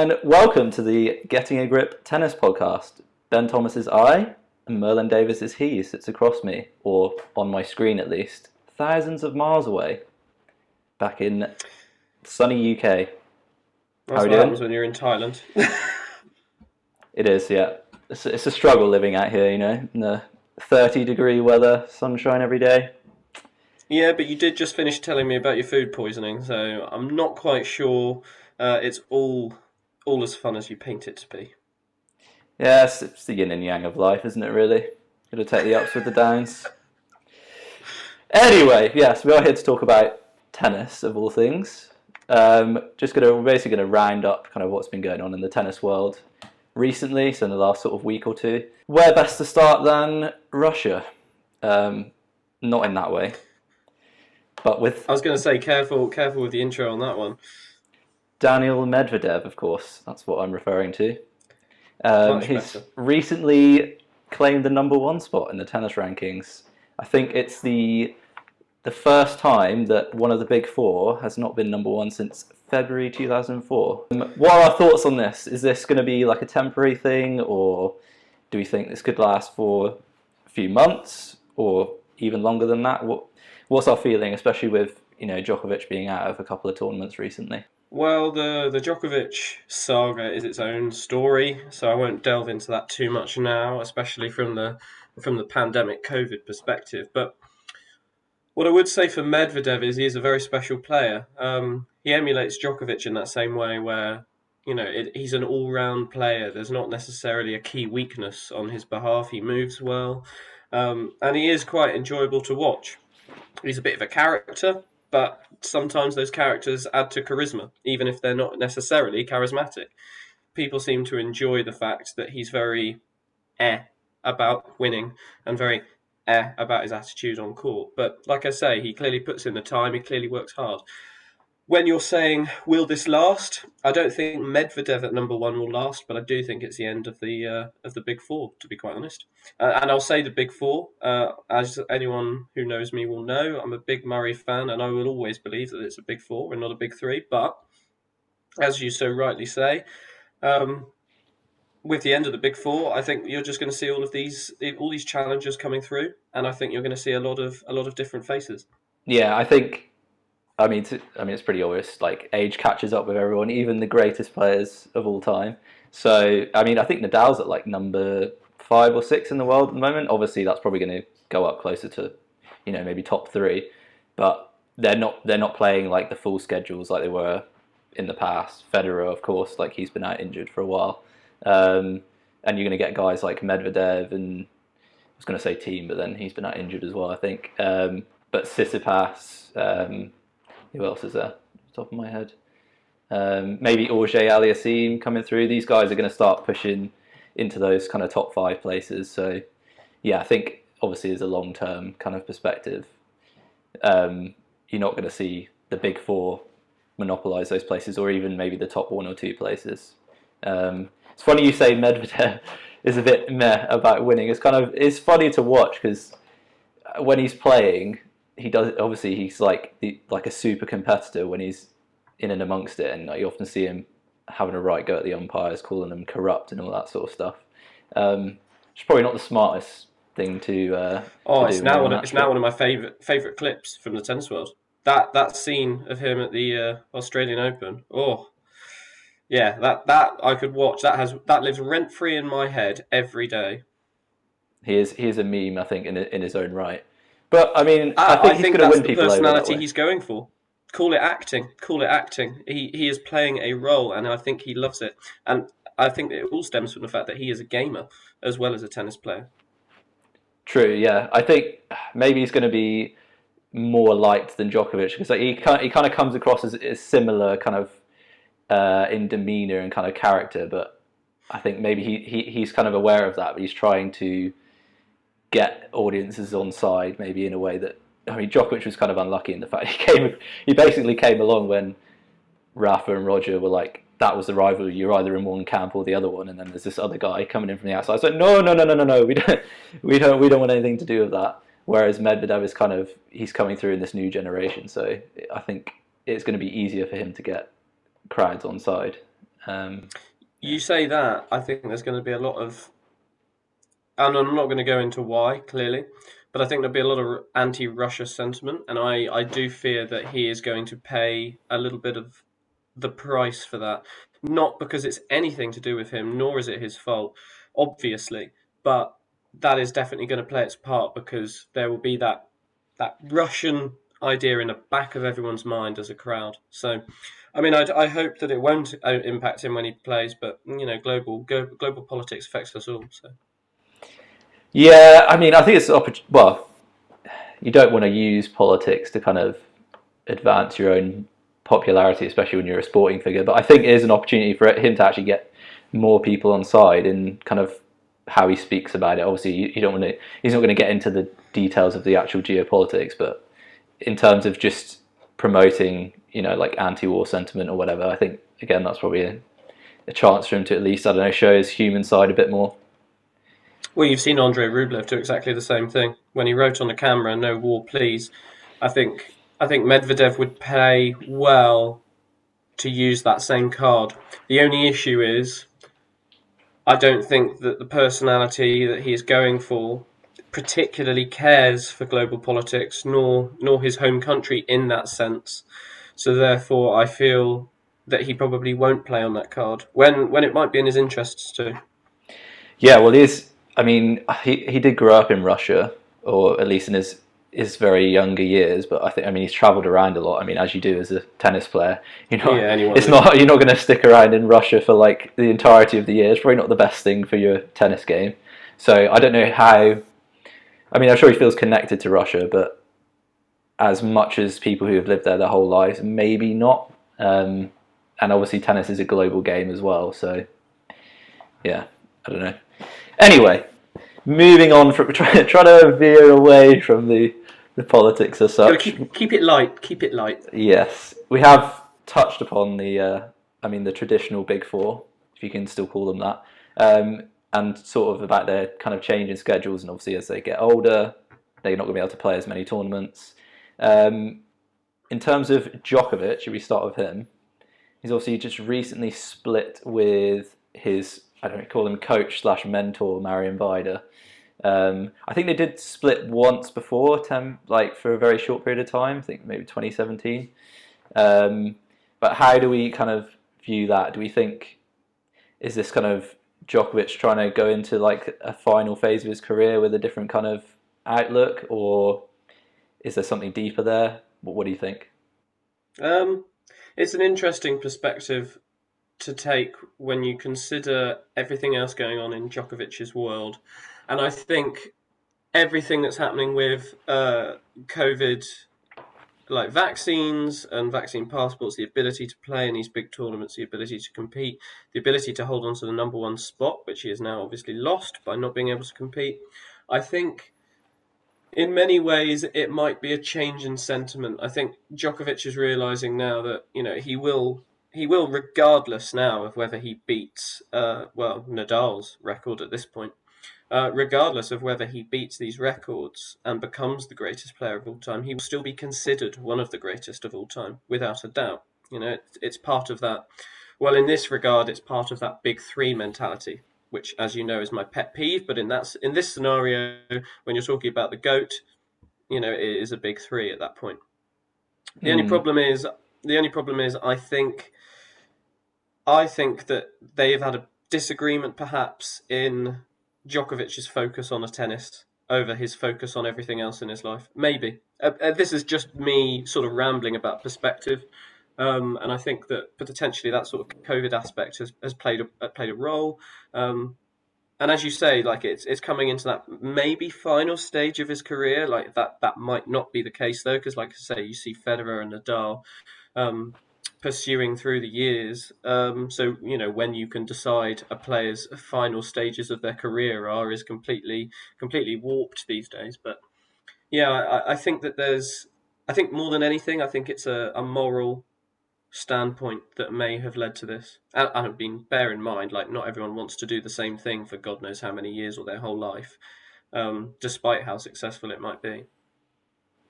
And welcome to the Getting a Grip tennis podcast. Ben Thomas is I, and Merlin Davis is he, who sits across me, or on my screen at least, thousands of miles away, back in sunny UK. That's How what happens when you're in Thailand. It is, yeah. It's, it's a struggle living out here, you know, in the 30 degree weather, sunshine every day. yeah, but you did just finish telling me about your food poisoning, so I'm not quite sure uh, it's all all as fun as you paint it to be. Yes, it's, the yin and yang of life, isn't it, really? Gotta take the ups with the downs. Anyway, yes, we are here to talk about tennis, of all things. Um, just gonna, we're basically gonna round up kind of what's been going on in the tennis world recently, so in the last sort of week or two. Where best to start than Russia? Um, not in that way, but with I was going to say, careful, careful with the intro on that one. Daniel Medvedev, of course. That's what I'm referring to. Um, he's better. recently claimed the number one spot in the tennis rankings. I think it's the the first time that one of the big four has not been number one since February 2004. Um, what are our thoughts on this? Is this going to be like a temporary thing, or do we think this could last for a few months, or even longer than that? What What's our feeling, especially with you know Djokovic being out of a couple of tournaments recently? Well, the the Djokovic saga is its own story, so I won't delve into that too much now, especially from the from the pandemic COVID perspective. But what I would say for Medvedev is he is a very special player. Um, he emulates Djokovic in that same way, where you know it, he's an all round player. There's not necessarily a key weakness on his behalf. He moves well, um, and he is quite enjoyable to watch. He's a bit of a character, but sometimes those characters add to charisma, even if they're not necessarily charismatic. People seem to enjoy the fact that he's very eh about winning and very eh about his attitude on court. But like I say, he clearly puts in the time, he clearly works hard. When you're saying, will this last? I don't think Medvedev at number one will last, but I do think it's the end of the uh, of the big four, to be quite honest. Uh, and I'll say the big four, uh, as anyone who knows me will know, I'm a big Murray fan, and I will always believe that it's a big four and not a big three. But as you so rightly say, um, with the end of the big four, I think you're just going to see all of these all these challenges coming through, and I think you're going to see a lot of a lot of different faces. Yeah, I think. I mean, t- I mean, it's pretty obvious. Like age catches up with everyone, even the greatest players of all time. So, I mean, I think Nadal's at like number five or six in the world at the moment. Obviously, that's probably going to go up closer to, you know, maybe top three. But they're not they're not playing like the full schedules like they were in the past. Federer, of course, like he's been out injured for a while, um, and you're going to get guys like Medvedev and I was going to say Thiem, but then he's been out injured as well, I think. Um, but Tsitsipas, um, who else is there? Top of my head, um, maybe Auger Aliassime coming through. These guys are going to start pushing into those kind of top five places. So, yeah, I think obviously as a long term kind of perspective, um, you're not going to see the big four monopolize those places, or even maybe the top one or two places. Um, it's funny you say Medvedev is a bit meh about winning. It's kind of it's funny to watch because when he's playing, he does obviously he's like the, like a super competitor when he's in and amongst it, and like, you often see him having a right go at the umpires, calling them corrupt and all that sort of stuff. Um, it's probably not the smartest thing to. Uh, Oh, to it's now one. Of, it's now one of my favorite favorite clips from the tennis world. That that scene of him at the uh, Australian Open. Oh, yeah, that that I could watch. That has that lives rent free in my head every day. He is he is a meme, I think, in in his own right. But I mean, I, I think he's going to that's win the over that personality he's going for. Call it acting. Call it acting. He he is playing a role, and I think he loves it. And I think it all stems from the fact that he is a gamer as well as a tennis player. True, yeah. I think maybe he's going to be more liked than Djokovic because like, he kind he kind of comes across as, as similar kind of uh, in demeanor and kind of character, but I think maybe he, he he's kind of aware of that, but he's trying to get audiences on side maybe in a way that I mean Djokovic was kind of unlucky in the fact he came he basically came along when Rafa and Roger were like that was the rivalry. You're either in one camp or the other one, and then there's this other guy coming in from the outside. so no, no, no, no, no, no. We don't, we don't, we don't want anything to do with that. Whereas Medvedev is kind of he's coming through in this new generation, so I think it's going to be easier for him to get crowds on side. Um, You say that, I think there's going to be a lot of, and I'm not going to go into why, clearly, but I think there'll be a lot of anti Russia sentiment, and I, I do fear that he is going to pay a little bit of the price for that. Not because it's anything to do with him, nor is it his fault, obviously, but that is definitely going to play its part because there will be that that Russian idea in the back of everyone's mind as a crowd. So, I mean, I, I hope that it won't uh, impact him when he plays, but you know, global global politics affects us all. So. Yeah, I mean, I think it's well. You don't want to use politics to kind of advance your own popularity, especially when you're a sporting figure. But I think it is an opportunity for him to actually get more people on side in kind of how he speaks about it. Obviously, you, you don't want to. He's not going to get into the details of the actual geopolitics, but in terms of just promoting, you know, like anti-war sentiment or whatever, I think again that's probably a, a chance for him to at least I don't know show his human side a bit more. Well, you've seen Andrei Rublev do exactly the same thing when he wrote on the camera "No war, please." I think I think Medvedev would pay well to use that same card. The only issue is I don't think that the personality that he is going for particularly cares for global politics, nor nor his home country in that sense. So therefore, I feel that he probably won't play on that card when when it might be in his interests to. Yeah, well, he's. I mean, he he did grow up in Russia, or at least in his his very younger years. But I think, I mean, he's travelled around a lot. I mean, as you do as a tennis player, you know, Yeah, it's would. not you're not going to stick around in Russia for like the entirety of the year. It's probably not the best thing for your tennis game. So I don't know how. I mean, I'm sure he feels connected to Russia, but as much as people who have lived there their whole lives, maybe not. Um, and obviously, tennis is a global game as well. So, yeah, I don't know. Anyway, moving on from trying try to veer away from the the politics as such. keep keep it light. Keep it light. Yes, we have touched upon the, uh, I mean, the traditional big four, if you can still call them that, um, and sort of about their kind of change in schedules, and obviously as they get older, they're not going to be able to play as many tournaments. Um, in terms of Djokovic, should we start with him? He's obviously just recently split with his, I don't know, call him coach slash mentor, Marian Vajda. Um, I think they did split once before, tem- like for a very short period of time. I think maybe 2017. Um, but how do we kind of view that? Do we think is this kind of Djokovic trying to go into like a final phase of his career with a different kind of outlook, or is there something deeper there? What, what do you think? Um, it's an interesting perspective to take when you consider everything else going on in Djokovic's world, and I think everything that's happening with uh, COVID, like vaccines and vaccine passports, the ability to play in these big tournaments, the ability to compete, the ability to hold on to the number one spot, which he has now obviously lost by not being able to compete. I think in many ways, it might be a change in sentiment. I think Djokovic is realizing now that you know he will he will regardless now of whether he beats uh, well Nadal's record at this point. Uh, regardless of whether he beats these records and becomes the greatest player of all time, he will still be considered one of the greatest of all time, without a doubt. You know, it, it's part of that. Well, in this regard, it's part of that big three mentality, which, as you know, is my pet peeve. But in that in this scenario, when you're talking about the goat, you know, it is a big three at that point. The only Mm. problem is the only problem is I think I think that they have had a disagreement perhaps in Djokovic's focus on a tennis over his focus on everything else in his life. Maybe uh, uh, this is just me sort of rambling about perspective, um, and I think that potentially that sort of COVID aspect has, has played a uh, played a role. Um, and as you say, like it's it's coming into that maybe final stage of his career. Like that that might not be the case though, because like I say, you see Federer and Nadal um, pursuing through the years. Um, so you know when you can decide a player's final stages of their career are is completely completely warped these days. But yeah, I, I think that there's I think more than anything, I think it's a, a moral standpoint that may have led to this. And, and been bear in mind, like not everyone wants to do the same thing for God knows how many years or their whole life, um, despite how successful it might be.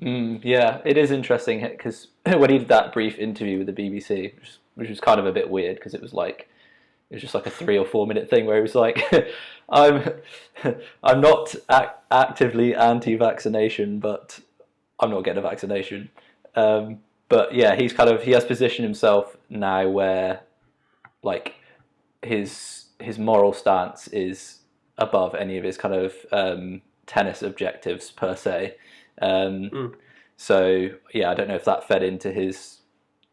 Mm, yeah, it is interesting because when he did that brief interview with the BBC, which, which was kind of a bit weird because it was like it was just like a three or four minute thing where he was like, "I'm, I'm not ac- actively anti-vaccination, but I'm not getting a vaccination." Um, but yeah, he's kind of he has positioned himself now where, like, his his moral stance is above any of his kind of um, tennis objectives per se. Um, Mm. So yeah, I don't know if that fed into his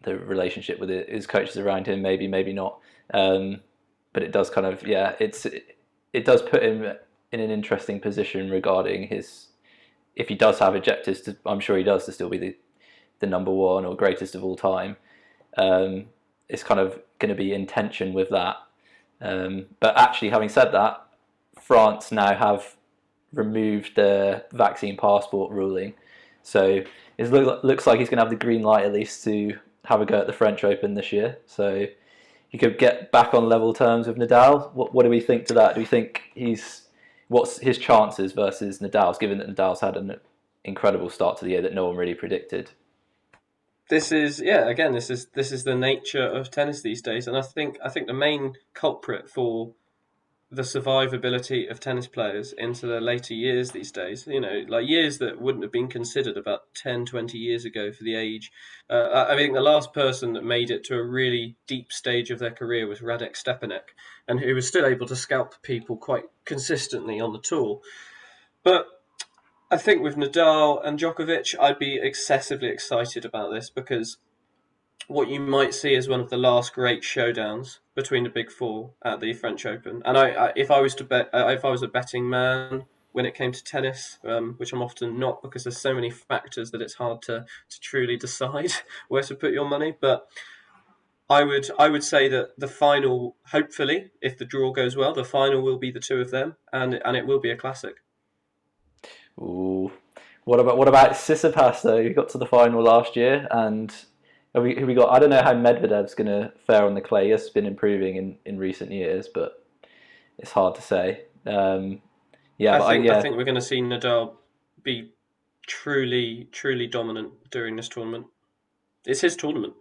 the relationship with his coaches around him. Maybe, maybe not. Um, but it does kind of yeah, it's it, it does put him in an interesting position regarding his if he does have objectives. To, I'm sure he does to still be the the number one or greatest of all time. Um, it's kind of going to be in tension with that. Um, but actually, having said that, France now have removed the vaccine passport ruling. So it look, looks like he's going to have the green light at least to have a go at the French Open this year. So he could get back on level terms with Nadal. What, what do we think to that? Do we think he's what's his chances versus Nadal's, given that Nadal's had an incredible start to the year that no one really predicted? This is yeah. Again, this is this is the nature of tennis these days, and I think I think the main culprit for the survivability of tennis players into their later years these days, you know, like years that wouldn't have been considered about 10, 20 years ago for the age. Uh, I think the last person that made it to a really deep stage of their career was Radek Stepanek, and who was still able to scalp people quite consistently on the tour. But I think with Nadal and Djokovic, I'd be excessively excited about this because what you might see is one of the last great showdowns between the big four at the French Open. And I, I if I was to bet, uh, if I was a betting man when it came to tennis, um, which I'm often not because there's so many factors that it's hard to to truly decide where to put your money. But I would I would say that the final, hopefully, if the draw goes well, the final will be the two of them, and and it will be a classic. Ooh. What about what about Tsitsipas though? He got to the final last year, and have we, have we got? I don't know how Medvedev's going to fare on the clay. He's been improving in, in recent years, but it's hard to say. Um, yeah, I but think I, yeah, I think we're going to see Nadal be truly truly dominant during this tournament. It's his tournament.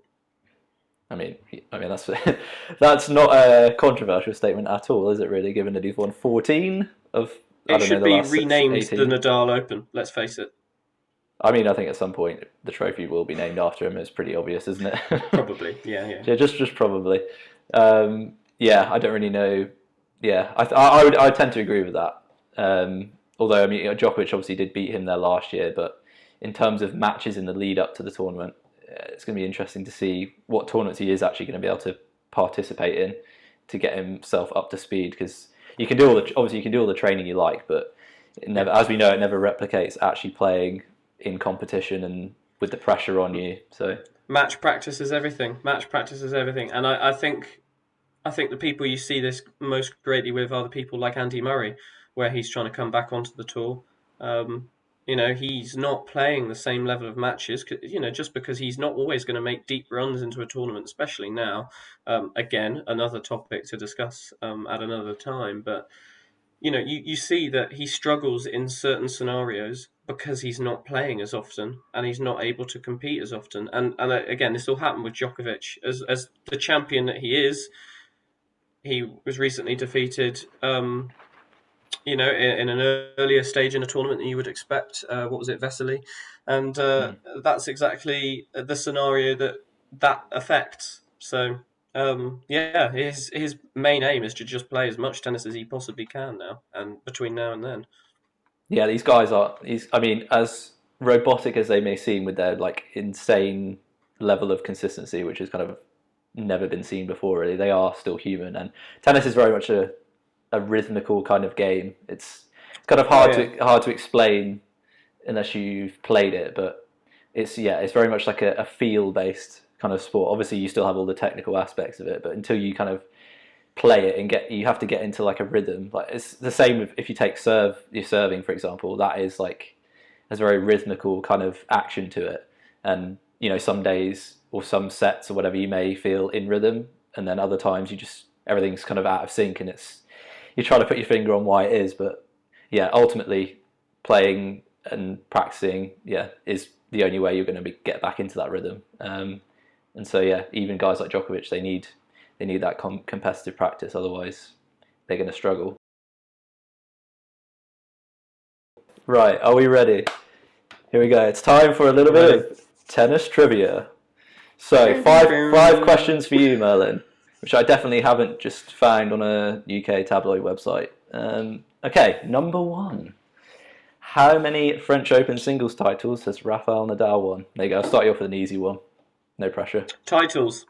I mean, I mean that's that's not a controversial statement at all, is it? Really, given that he's won fourteen of. I It don't should know, be renamed 18. the Nadal Open. Let's face it. I mean, I think at some point the trophy will be named after him. It's pretty obvious, isn't it? Probably. Yeah, yeah. Yeah, just just probably. Um, yeah, I don't really know. Yeah, I, th- I I would I tend to agree with that. Um, although I mean, Djokovic obviously did beat him there last year, but in terms of matches in the lead up to the tournament, uh, it's going to be interesting to see what tournaments he is actually going to be able to participate in to get himself up to speed. Because you can do all the obviously you can do all the training you like, but it never, as we know, it never replicates actually playing in competition and with the pressure on you. So Match practice is everything. Match practice is everything. And I, I think I think the people you see this most greatly with are the people like Andy Murray, where he's trying to come back onto the tour. Um, you know, he's not playing the same level of matches, you know, just because he's not always going to make deep runs into a tournament, especially now. Um, again, another topic to discuss um, at another time. But, you know, you, you see that he struggles in certain scenarios because he's not playing as often and he's not able to compete as often. And, and uh, again, this will happen with Djokovic. As, as the champion that he is, he was recently defeated um, you know, in, in an earlier stage in a tournament than you would expect. Uh, what was it, Vesely? And uh, that's exactly the scenario that that affects. So, um, yeah, his his main aim is to just play as much tennis as he possibly can now, and between now and then. Yeah, these guys are. These, I mean, as robotic as they may seem, with their like insane level of consistency, which is kind of never been seen before. Really, they are still human, and tennis is very much a a rhythmical kind of game. It's it's kind of hard Oh, yeah. to hard to explain unless you've played it, but it's yeah, it's very much like a, a feel based kind of sport. Obviously, you still have all the technical aspects of it, but until you kind of play it and get you have to get into like a rhythm. Like it's the same if, you take serve you're serving for example that is like has a very rhythmical kind of action to it. And you know some days or some sets or whatever you may feel in rhythm and then other times you just everything's kind of out of sync and it's you try to put your finger on why it is but yeah ultimately playing and practicing yeah is the only way you're going to be, get back into that rhythm. Um, and so yeah even guys like Djokovic they need they need that com- competitive practice. Otherwise, they're going to struggle. Right, are we ready? Here we go. It's time for a little bit of tennis trivia. So, five five questions for you, Merlin, which I definitely haven't just found on a UK tabloid website. Um, okay, number one. How many French Open singles titles has Rafael Nadal won? There you go. I'll start you off with an easy one. No pressure. Titles.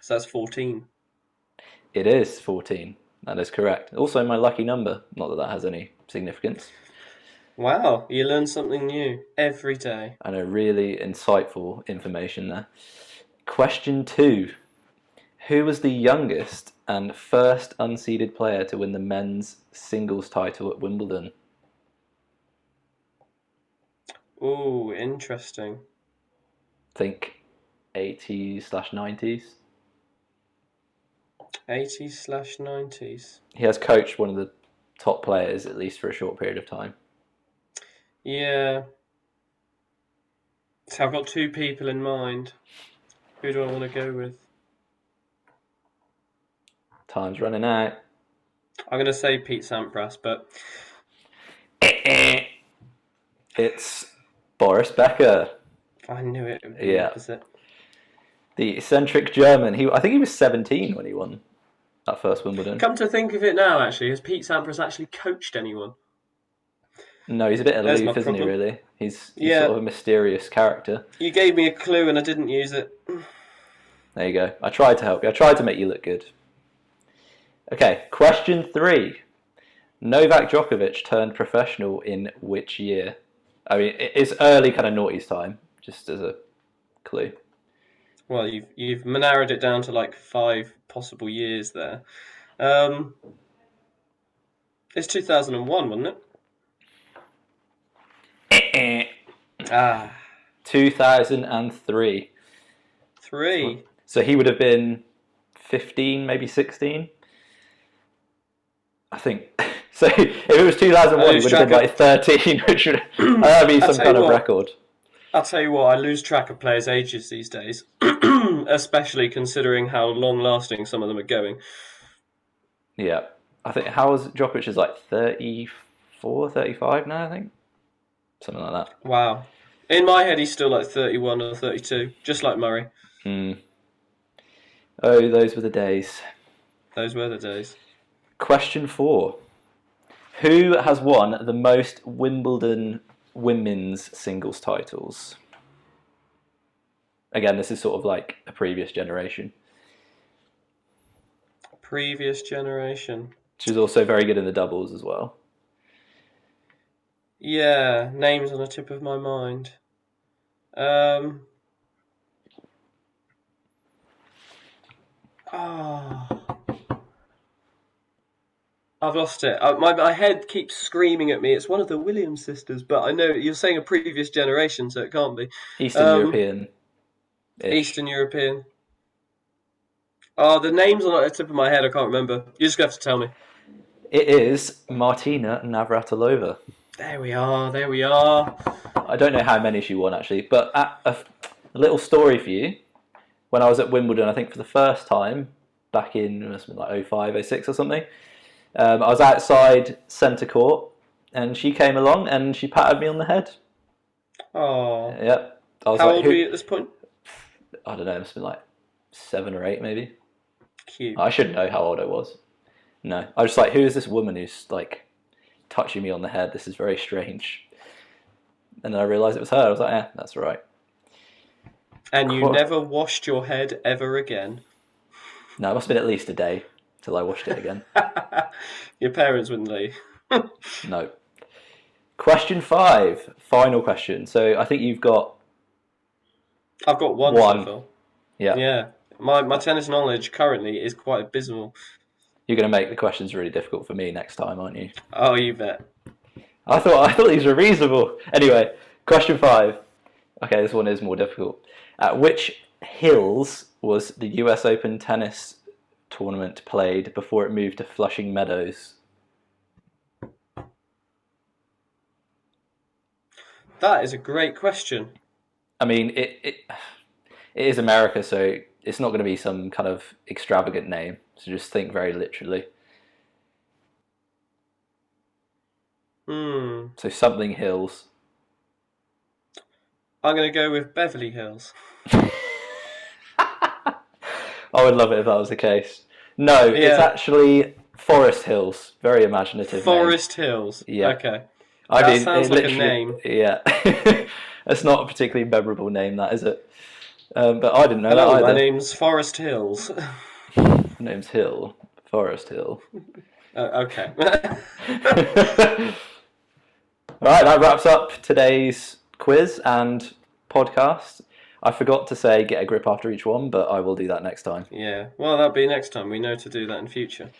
So that's 14. It is 14. That is correct. Also, my lucky number. Not that that has any significance. Wow, you learn something new every day. I know, really insightful information there. Question two Who was the youngest and first unseeded player to win the men's singles title at Wimbledon? Ooh, interesting. Think 80s slash 90s. 80s slash 90s. He has coached one of the top players at least for a short period of time. Yeah. So I've got two people in mind. Who do I want to go with? Time's running out. I'm going to say Pete Sampras, but It's Boris Becker, I knew it Yeah. the opposite. The eccentric German. He, I think he was 17 when he won that first Wimbledon. Come to think of it now, actually, has Pete Sampras actually coached anyone? No, he's a bit There's aloof, isn't he? Really, he's, he's Yeah. sort of a mysterious character. You gave me a clue and I didn't use it. There you go. I tried to help you. I tried to make you look good. Okay, question three. Novak Djokovic turned professional in which year? I mean, it's early kind of noughties time, just as a clue. Well, you've you've narrowed it down to like five possible years there. Um, it's 2001, wasn't it? Ah, 2003. three. So he would have been 15, maybe 16. I think. So if it was 2001, I he would have been like 13, which would that'd be some kind of what. record. I'll tell you what, I lose track of players' ages these days, especially considering how long-lasting some of them are going. Yeah. I think, how was Djokovic is like 34, 35 now, I think? Something like that. Wow. In my head, he's still like 31 or 32, just like Murray. Hmm. Oh, those were the days. Those were the days. Question four. Who has won the most Wimbledon women's singles titles? Again, this is sort of like a previous generation. Previous generation. She's also very good in the doubles as well. Yeah, names on the tip of my mind. Um. Ah. I've lost it. Uh, my my head keeps screaming at me. It's one of the Williams sisters, but I know you're saying a previous generation, so it can't be Eastern Um, European. Eastern European. Oh, the names are not at the tip of my head, I can't remember. You're just gonna have to tell me. It is Martina Navratilova. There we are. There we are. I don't know how many she won actually, but a, a, a little story for you. When I was at Wimbledon, I think for the first time back in it must have been like 05, 06 or something, um, I was outside centre court and she came along and she patted me on the head. Oh, Yep. I was how like, old who- were you at this point? I don't know, it must have been like seven or eight maybe. Cute. I shouldn't know how old I was. No, I was just like, who is this woman who's like touching me on the head? This is very strange. And then I realised it was her. I was like, yeah, that's right. And you never washed your head ever again. No, it must have been at least a day till I washed it again. Your parents wouldn't let you. no. Question five, final question. So I think you've got I've got one, One. so yeah. Yeah. My my tennis knowledge currently is quite abysmal. You're going to make the questions really difficult for me next time, aren't you? Oh, you bet. I thought I thought these were reasonable. Anyway, question five. Okay, this one is more difficult. At which hills was the U.S. Open tennis tournament played before it moved to Flushing Meadows? That is a great question. I mean, it it, it is America, so it's not going to be some kind of extravagant name. So just think very literally. Hmm. So something hills. I'm going to go with Beverly Hills. I would love it if that was the case. No, it's actually Forest Hills. Very imaginative. name. Forest Hills. Yeah. Okay. I That mean, sounds like a name. Yeah, it's not a particularly memorable name, that is it? Um, but I didn't know Hello, that my name's Forest Hills. My name's Hill, Forest Hill. Uh, okay. All right, that wraps up today's quiz and podcast. I forgot to say get a grip after each one, but I will do that next time. yeah. Well, that'll be next time. We know to do that in future.